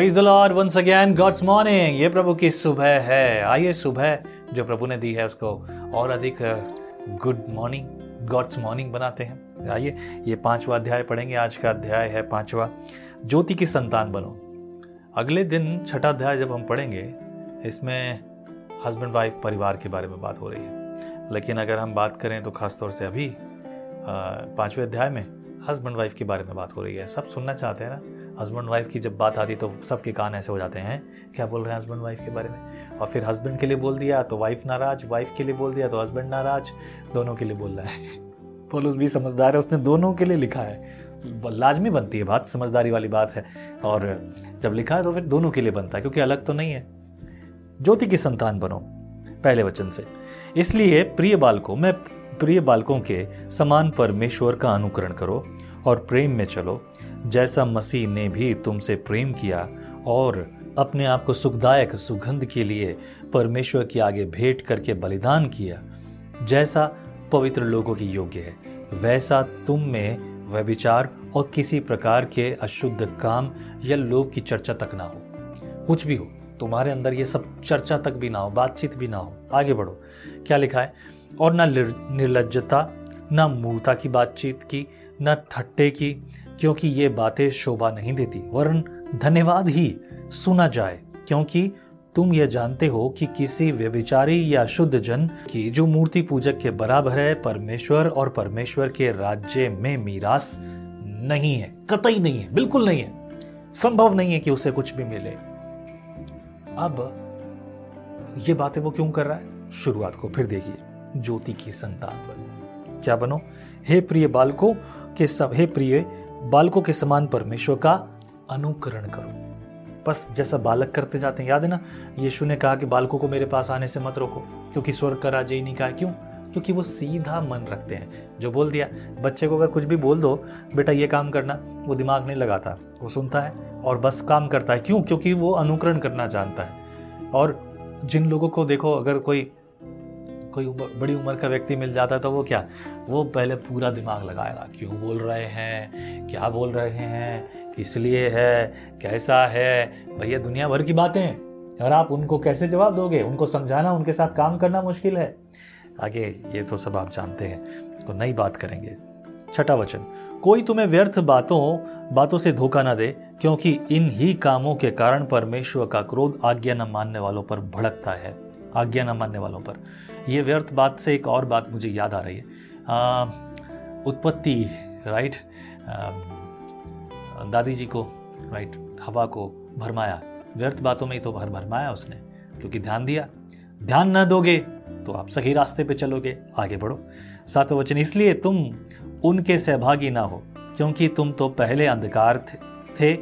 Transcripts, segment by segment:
Praise the Lord once again God's morning ये प्रभु की सुबह है। आइए सुबह जो प्रभु ने दी है उसको और अधिक गुड मॉर्निंग गॉड्स मॉर्निंग बनाते हैं। आइए, ये पांचवा अध्याय पढ़ेंगे। आज का अध्याय है पांचवा। ज्योति की संतान बनो। अगले दिन छठा अध्याय जब हम पढ़ेंगे, इसमें हस्बैंड वाइफ परिवार के बारे में बात हो रही है। लेकिन अगर हम बात करें तो खासतौर से अभी पाँचवें अध्याय में हस्बैंड वाइफ के बारे में बात हो रही है। सब सुनना चाहते हैं ना? हस्बैंड वाइफ की जब बात आती तो सबके कान ऐसे हो जाते हैं, क्या बोल रहे हैं हस्बैंड वाइफ के बारे में? और फिर हस्बैंड के लिए बोल दिया तो वाइफ नाराज़ वाइफ के लिए बोल दिया तो हस्बैंड नाराज़, दोनों के लिए बोल रहा है। पोलूस भी समझदार है, उसने दोनों के लिए लिखा है। लाजमी बनती है बात, समझदारी वाली बात है। और जब लिखा है तो फिर दोनों के लिए बनता है, क्योंकि अलग तो नहीं है। ज्योति की संतान बनो, पहले वचन से। इसलिए प्रिय बालकों, में प्रिय बालकों के समान परमेश्वर का अनुकरण करो और प्रेम में चलो। जैसा मसीह ने भी तुमसे प्रेम किया और अपने आप को सुखदायक सुगंध के लिए परमेश्वर के आगे भेंट करके बलिदान किया। जैसा पवित्र लोगों की योग्य है, वैसा तुम में वह विचार और किसी प्रकार के अशुद्ध काम या लोभ की चर्चा तक ना हो। कुछ भी हो, तुम्हारे अंदर ये सब चर्चा तक भी ना हो, बातचीत भी ना हो। आगे बढ़ो। क्या लिखा है? और ना निर्लजता, ना मूर्ता की बातचीत की, ना ठट्टे की क्योंकि ये बातें शोभा नहीं देती, वरन धन्यवाद ही सुना जाए, क्योंकि तुम यह जानते हो कि किसी व्यभिचारी या शुद्ध जन की जो मूर्ति पूजक के बराबर है, परमेश्वर और परमेश्वर के राज्य में मीरास नहीं है, कतई नहीं है, बिल्कुल नहीं है। संभव नहीं है कि उसे कुछ भी मिले। अब ये बातें वो क्यों कर रहा है? शुरुआत को फिर देखिए, ज्योति की संतान बनो। क्या बनो? हे प्रिय बालकों के सब, हे प्रिय बालकों के समान परमेश्वर का अनुकरण करो। बस जैसा बालक करते जाते हैं, याद है ना? यीशु ने कहा कि बालकों को मेरे पास आने से मत रोको, क्योंकि स्वर्ग का राज्य ही नहीं कहा। क्यों? क्योंकि वो सीधा मन रखते हैं। जो बोल दिया, बच्चे को अगर कुछ भी बोल दो, बेटा ये काम करना, वो दिमाग नहीं लगाता, वो सुनता है और बस काम करता है। क्यों? क्योंकि वो अनुकरण करना जानता है। और जिन लोगों को देखो, अगर कोई कोई उम्र, बड़ी उम्र का व्यक्ति मिल जाता है तो वो क्या? वो पहले पूरा दिमाग लगाएगा क्यों बोल रहे हैं, क्या बोल रहे हैं, किस लिए है, कैसा है? भैया, दुनिया भर की बातें और आप उनको कैसे जवाब दोगे? उनको समझाना, उनके साथ काम करना मुश्किल है। आगे ये तो सब आप जानते हैं तो नई बात करेंगे। छठा वचन, कोई तुम्हें व्यर्थ बातों बातों से धोखा ना दे, क्योंकि इन ही कामों के कारण परमेश्वर का क्रोध आज्ञा न मानने वालों पर भड़कता है। आज्ञा न मानने वालों पर। ये व्यर्थ बात से एक और बात मुझे याद आ रही है। उत्पत्ति राइट दादी जी को राइट हवा को भरमाया। व्यर्थ बातों में ही तो भर भरमाया उसने, क्योंकि ध्यान दिया। ध्यान न दोगे तो आप सही रास्ते पे चलोगे, आगे बढ़ो। सातों वचन, इसलिए तुम उनके सहभागी ना हो, क्योंकि तुम तो पहले अंधकार थे,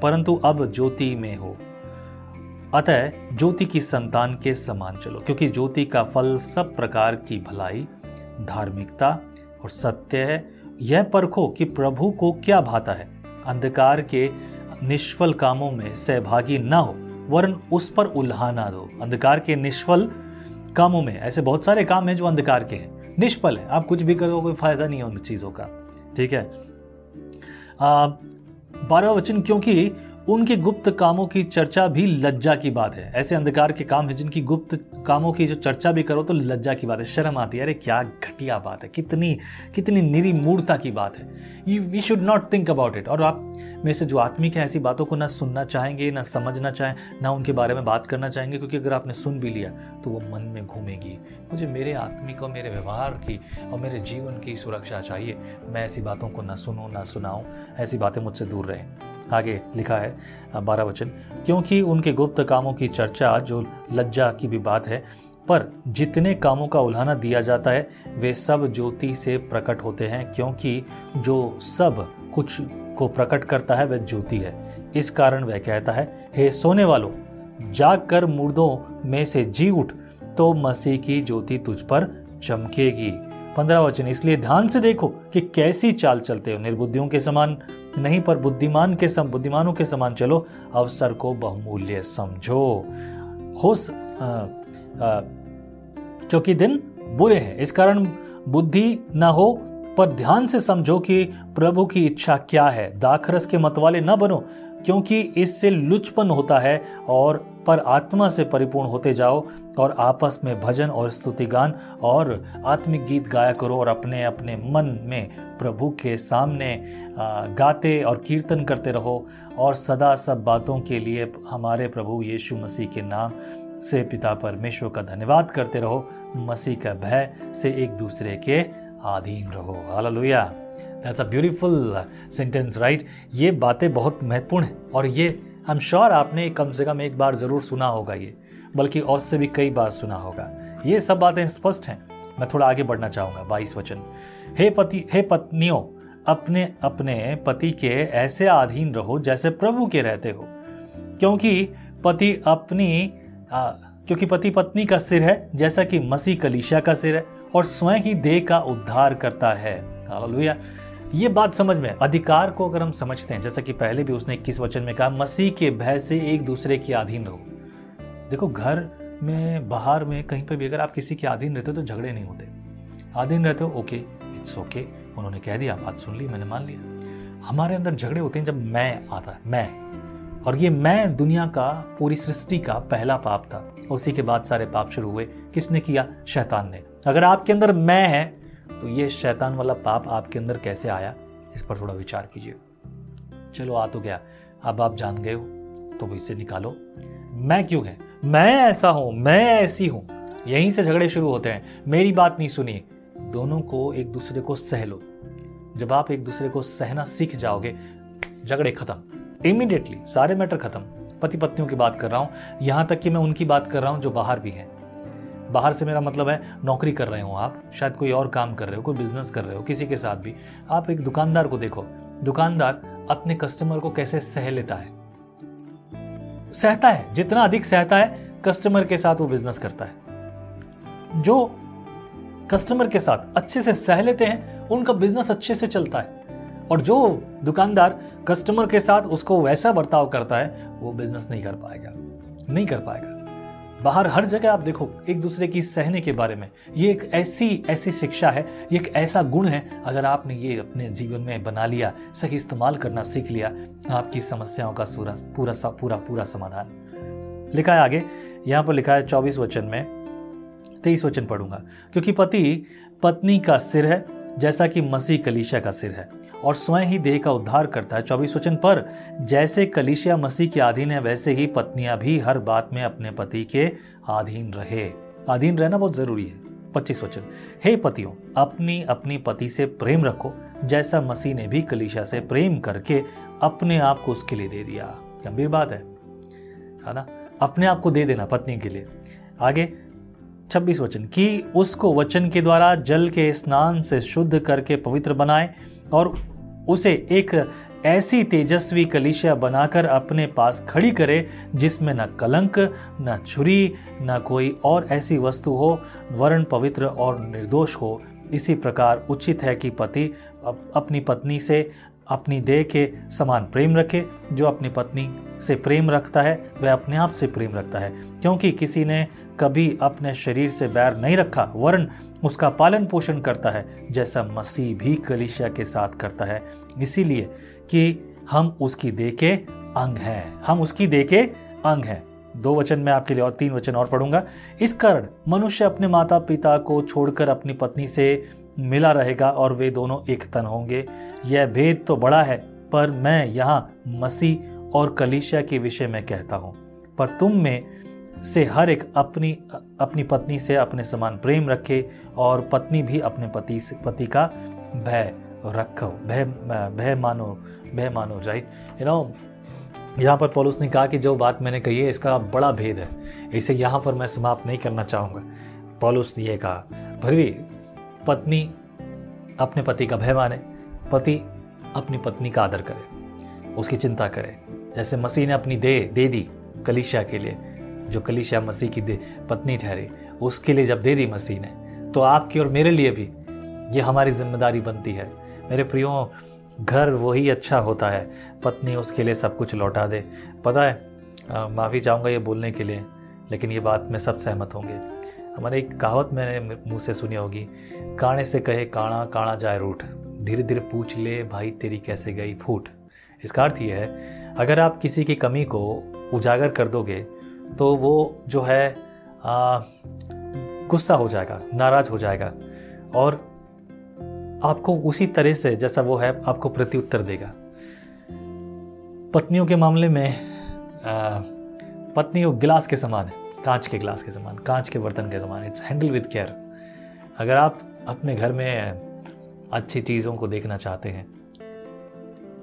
परंतु अब ज्योति में हो। अतः ज्योति की संतान के समान चलो, क्योंकि ज्योति का फल सब प्रकार की भलाई, धार्मिकता और सत्य है। यह परखो कि प्रभु को क्या भाता है। अंधकार के निष्फल कामों में सहभागी न हो, वरन उस पर उल्हा ना दो। अंधकार के निष्फल कामों में ऐसे बहुत सारे काम हैं जो अंधकार के हैं। निष्फल है। आप कुछ भी करो, कोई फ़ायदा नहीं है उन चीज़ों का। ठीक है? बारह वचन, क्योंकि उनके गुप्त कामों की चर्चा भी लज्जा की बात है। ऐसे अंधकार के काम है जिनकी गुप्त कामों की जो चर्चा भी करो तो लज्जा की बात है। शर्म आती है, अरे क्या घटिया बात है, कितनी कितनी निरी मूर्ता की बात है। You we should not think about it और आप में से जो आत्मिक है, ऐसी बातों को ना सुनना चाहेंगे, ना समझना चाहें, ना उनके बारे में बात करना चाहेंगे, क्योंकि अगर आपने सुन भी लिया तो वो मन में घूमेगी। मुझे मेरे आत्मिक और मेरे व्यवहार की और मेरे जीवन की सुरक्षा चाहिए। मैं ऐसी बातों को ना सुनूँ, ना सुनाऊँ, ऐसी बातें मुझसे दूर रहें। आगे लिखा है बारह वचन। क्योंकि उनके गुप्त कामों की चर्चा जो लज्जा की भी बात है, पर जितने कामों का उल्हाना दिया जाता है, वे सब ज्योति से प्रकट होते हैं, क्योंकि जो सब कुछ को प्रकट करता है, वह ज्योति है। इस कारण वह कहता है, हे सोने वालों जाग कर मुर्दों में से जी उठ तो मसीह की ज्योति तुझ पर चमकेगी। पंद्रह वचन, इसलिए ध्यान से देखो कि कैसी चाल चलते हो। निर्बुद्धियों के समान नहीं, पर बुद्धिमान के सम, बुद्धिमानों के समान चलो। अवसर को बहुमूल्य समझो। हो क्योंकि दिन बुरे हैं, इस कारण बुद्धि ना हो, पर ध्यान से समझो कि प्रभु की इच्छा क्या है। दाखरस के मतवाले न बनो क्योंकि इससे लुचपन होता है और पर आत्मा से परिपूर्ण होते जाओ और आपस में भजन और स्तुति गान और आत्मिक गीत गाया करो और अपने अपने मन में प्रभु के सामने गाते और कीर्तन करते रहो और सदा सब बातों के लिए हमारे प्रभु यीशु मसीह के नाम से पिता परमेश्वर का धन्यवाद करते रहो, मसीह का भय से एक दूसरे के अधीन रहो। Hallelujah. That's a beautiful sentence right ये बातें बहुत महत्वपूर्ण हैं। और ये आई एम श्योर आपने कम से कम एक बार ज़रूर सुना होगा ये। बल्कि और से भी कई बार सुना होगा। ये सब बातें स्पष्ट हैं। मैं थोड़ा आगे बढ़ना चाहूँगा बाईस वचन। हे पति हे पत्नियों अपने अपने पति के ऐसे अधीन रहो जैसे प्रभु के रहते हो। क्योंकि पति अपनी आ, क्योंकि पति पत्नी का सिर है जैसा कि मसीह कलीशा का सिर है और स्वयं ही देह का उद्धार करता है। हालेलुया। ये बात समझ में अधिकार को अगर हम समझते हैं, जैसा कि पहले भी उसने इक्कीस वचन में कहा, मसीह के भय से एक दूसरे के अधीन रहो। देखो, घर में, बाहर में, कहीं पर भी अगर आप किसी के अधीन रहते हो तो झगड़े नहीं होते। अधीन रहते हो, ओके, इट्स ओके। उन्होंने कह दिया, बात सुन ली, मैंने मान लिया। हमारे अंदर झगड़े होते हैं जब मैं आता है, मैं। और ये मैं दुनिया का, पूरी सृष्टि का पहला पाप था। उसी के बाद सारे पाप शुरू हुए। किसने किया? शैतान ने। अगर आपके अंदर मैं है तो ये शैतान वाला पाप आपके अंदर कैसे आया, इस पर थोड़ा विचार कीजिए। चलो, आ तो गया। अब आप जान गए हो तो इसे निकालो। मैं क्यों है? मैं ऐसा हूँ, मैं ऐसी हूँ। यहीं से झगड़े शुरू होते हैं। मेरी बात नहीं सुनी दोनों को एक दूसरे को सह लो। जब आप एक दूसरे को सहना सीख जाओगे, झगड़े खत्म। इमीडिएटली सारे मैटर खत्म। पति पत्नियों की बात कर रहा हूँ। यहाँ तक कि मैं उनकी बात कर रहा हूँ, जो बाहर भी हैं। बाहर से मेरा मतलब है, नौकरी कर रहे हो आप, शायद कोई और काम कर रहे हो, कोई बिज़नेस कर रहे हो, किसी के साथ भी। आप एक दुकानदार को देखो। दुकानदार अपने कस्टमर को कैसे सह लेता है? सहता है। जितना अधिक सहता है कस्टमर के साथ वो बिज़नेस करता है। जो कस्टमर के साथ अच्छे से सह लेते हैं, उनका बिज़नेस अच्छे से चलता है। और जो दुकानदार कस्टमर के साथ उसको वैसा बर्ताव करता है, वो बिज़नेस नहीं कर पाएगा। नहीं कर पाएगा। बाहर हर जगह आप देखो, एक दूसरे की सहने के बारे में। ये एक ऐसी ऐसी शिक्षा है, ये एक ऐसा गुण है, अगर आपने ये अपने जीवन में बना लिया, सही इस्तेमाल करना सीख लिया, आपकी समस्याओं का पूरा पूरा पूरा पूरा समाधान। लिखा है आगे, यहाँ पर लिखा है चौबीस वचन में, तेईस वचन पढ़ूँगा। क्योंकि पति, पत्नी का सिर है जैसा कि मसीह कलीशा का सिर है, और स्वयं ही देह का उद्धार करता है। चौबीस वचन पर, जैसे कलिशिया मसीह के अधीन है, वैसे ही पत्नियाँ भी हर बात में अपने पति के अधीन रहे। अधीन रहना बहुत ज़रूरी है। पच्चीस वचन, हे पतियों, अपनी अपनी पति से प्रेम रखो, जैसा मसीह ने भी कलिशा से प्रेम करके अपने आप को उसके लिए दे दिया। गंभीर बात है है ना? अपने आप को दे देना पत्नी के लिए। आगे छब्बीस वचन, कि उसको वचन के द्वारा जल के स्नान से शुद्ध करके पवित्र बनाए और उसे एक ऐसी तेजस्वी कलिशिया बनाकर अपने पास खड़ी करे जिसमें न कलंक, न छुरी, न कोई और ऐसी वस्तु हो, वर्ण पवित्र और निर्दोष हो। इसी प्रकार उचित है कि पति अपनी पत्नी से अपनी देह के समान प्रेम रखे। जो अपनी पत्नी से प्रेम रखता है, वह अपने आप से प्रेम रखता है, क्योंकि किसी ने कभी अपने शरीर से बैर नहीं रखा वर्ण उसका पालन पोषण करता है, जैसा मसीह भी कलिशिया के साथ करता है। इसीलिए कि हम उसकी दे के अंग हैं। हम उसकी दे के अंग हैं। दो वचन में आपके लिए और तीन वचन और पढ़ूँगा। इस कारण मनुष्य अपने माता पिता को छोड़कर अपनी पत्नी से मिला रहेगा और वे दोनों एक तन होंगे। यह भेद तो बड़ा है, पर मैं यहाँ मसीह और कलिशिया के विषय में कहता हूँ। पर तुम में से हर एक अपनी अपनी पत्नी से अपने समान प्रेम रखे और पत्नी भी अपने पति से, पति का भय रखो। भय भय मानो भय मानो राइट यू नो यहाँ पर पॉलुस ने कहा कि जो बात मैंने कही है, इसका बड़ा भेद है। इसे यहाँ पर मैं समाप्त नहीं करना चाहूँगा। पॉलुस ने यह कहा, फिर भी पत्नी अपने पति का भय माने, पति अपनी पत्नी का आदर करे, उसकी चिंता करे। जैसे मसीह ने अपनी दे दे दी कलिशा के लिए जो कलिशा मसीह की पत्नी ठहरी, उसके लिए जब दे दी मसीह ने तो आपकी और मेरे लिए भी ये हमारी ज़िम्मेदारी बनती है। मेरे प्रियो, घर वही अच्छा होता है। पत्नी उसके लिए सब कुछ लौटा दे। पता है माफ़ी चाहूँगा ये बोलने के लिए, लेकिन ये बात में सब सहमत होंगे। हमारे एक कहावत मैंने मुँह से सुनी होगी काणे से कहे काणा काणा जाए रूठ। धीरे धीरे पूछ ले भाई तेरी कैसे गई फूट। इसका अर्थ ये है, अगर आप किसी की कमी को उजागर कर दोगे तो वो जो है गुस्सा हो जाएगा नाराज़ हो जाएगा। और आपको उसी तरह से जैसा वो है आपको प्रत्युत्तर देगा। पत्नियों के मामले में आ, पत्नी वो गिलास के समान है कांच के गिलास के समान कांच के बर्तन के समान। इट्स हैंडल विद केयर अगर आप अपने घर में अच्छी चीज़ों को देखना चाहते हैं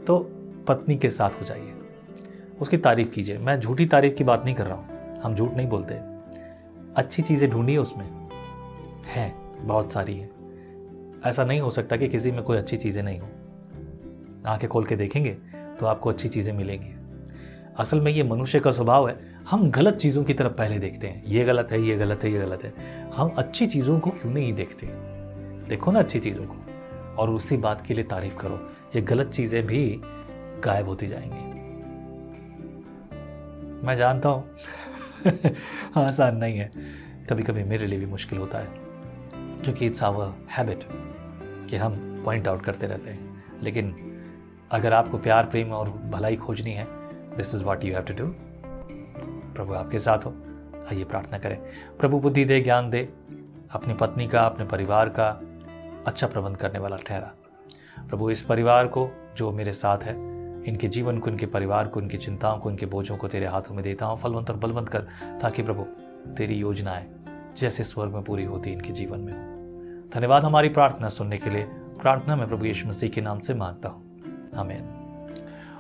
तो पत्नी के साथ हो जाइए। उसकी तारीफ़ कीजिए। मैं झूठी तारीफ़ की बात नहीं कर रहा हूँ। हम झूठ नहीं बोलते। अच्छी चीज़ें ढूंढिए उसमें। हैं, बहुत सारी है। ऐसा नहीं हो सकता कि किसी में कोई अच्छी चीज़ें नहीं हो। आँखें खोल के देखेंगे तो आपको अच्छी चीज़ें मिलेंगी। असल में ये मनुष्य का स्वभाव है, हम गलत चीज़ों की तरफ़ पहले देखते हैं। ये गलत है, ये गलत है, ये गलत है। हम अच्छी चीज़ों को क्यों नहीं देखते? देखो ना अच्छी चीज़ों को। और उसी बात के लिए तारीफ़ करो, ये गलत चीज़ें भी गायब होती जाएँगी। मैं जानता हूँ आसान नहीं है। कभी कभी मेरे लिए भी मुश्किल होता है, क्योंकि इट्स आवर हैबिट कि हम पॉइंट आउट करते रहते हैं। लेकिन अगर आपको प्यार, प्रेम और भलाई खोजनी है this is what you have to do प्रभु आपके साथ हो। आइए प्रार्थना करें। प्रभु, बुद्धि दे, ज्ञान दे। अपनी पत्नी का, अपने परिवार का अच्छा प्रबंध करने वाला ठहरा। प्रभु, इस परिवार को जो मेरे साथ है इनके जीवन को, इनके परिवार को, इनकी चिंताओं को, इनके बोझों को तेरे हाथों में देता हूँ, फलवंत और बलवंत कर, ताकि प्रभु, तेरी योजनाएँ जैसे स्वर्ग में पूरी होती इनके जीवन में धन्यवाद हमारी प्रार्थना सुनने के लिए। प्रार्थना में प्रभु यीशु मसीह के नाम से माँगता हूँ। आमीन।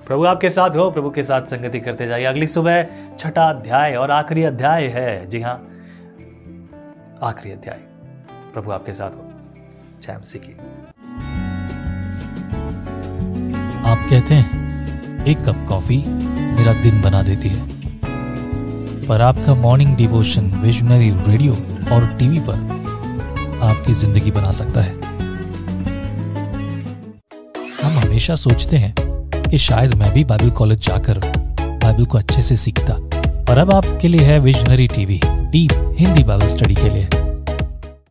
प्रभु आपके साथ हो, प्रभु के साथ संगति करते जाइए। अगली सुबह छठा अध्याय और आखिरी अध्याय है। जी हाँ आखिरी अध्याय। प्रभु आपके साथ हो। जय मसीह की। आप कहते हैं एक कप कॉफ़ी मेरा दिन बना देती है। पर आपका मॉर्निंग डिवोशन विजनरी रेडियो और टीवी पर आपकी ज़िंदगी बना सकता है। हम हमेशा सोचते हैं कि शायद मैं भी बाइबल कॉलेज जाकर बाइबल को अच्छे से सीखता। और अब आपके लिए है visionary TV deep Hindi Bible study के लिए।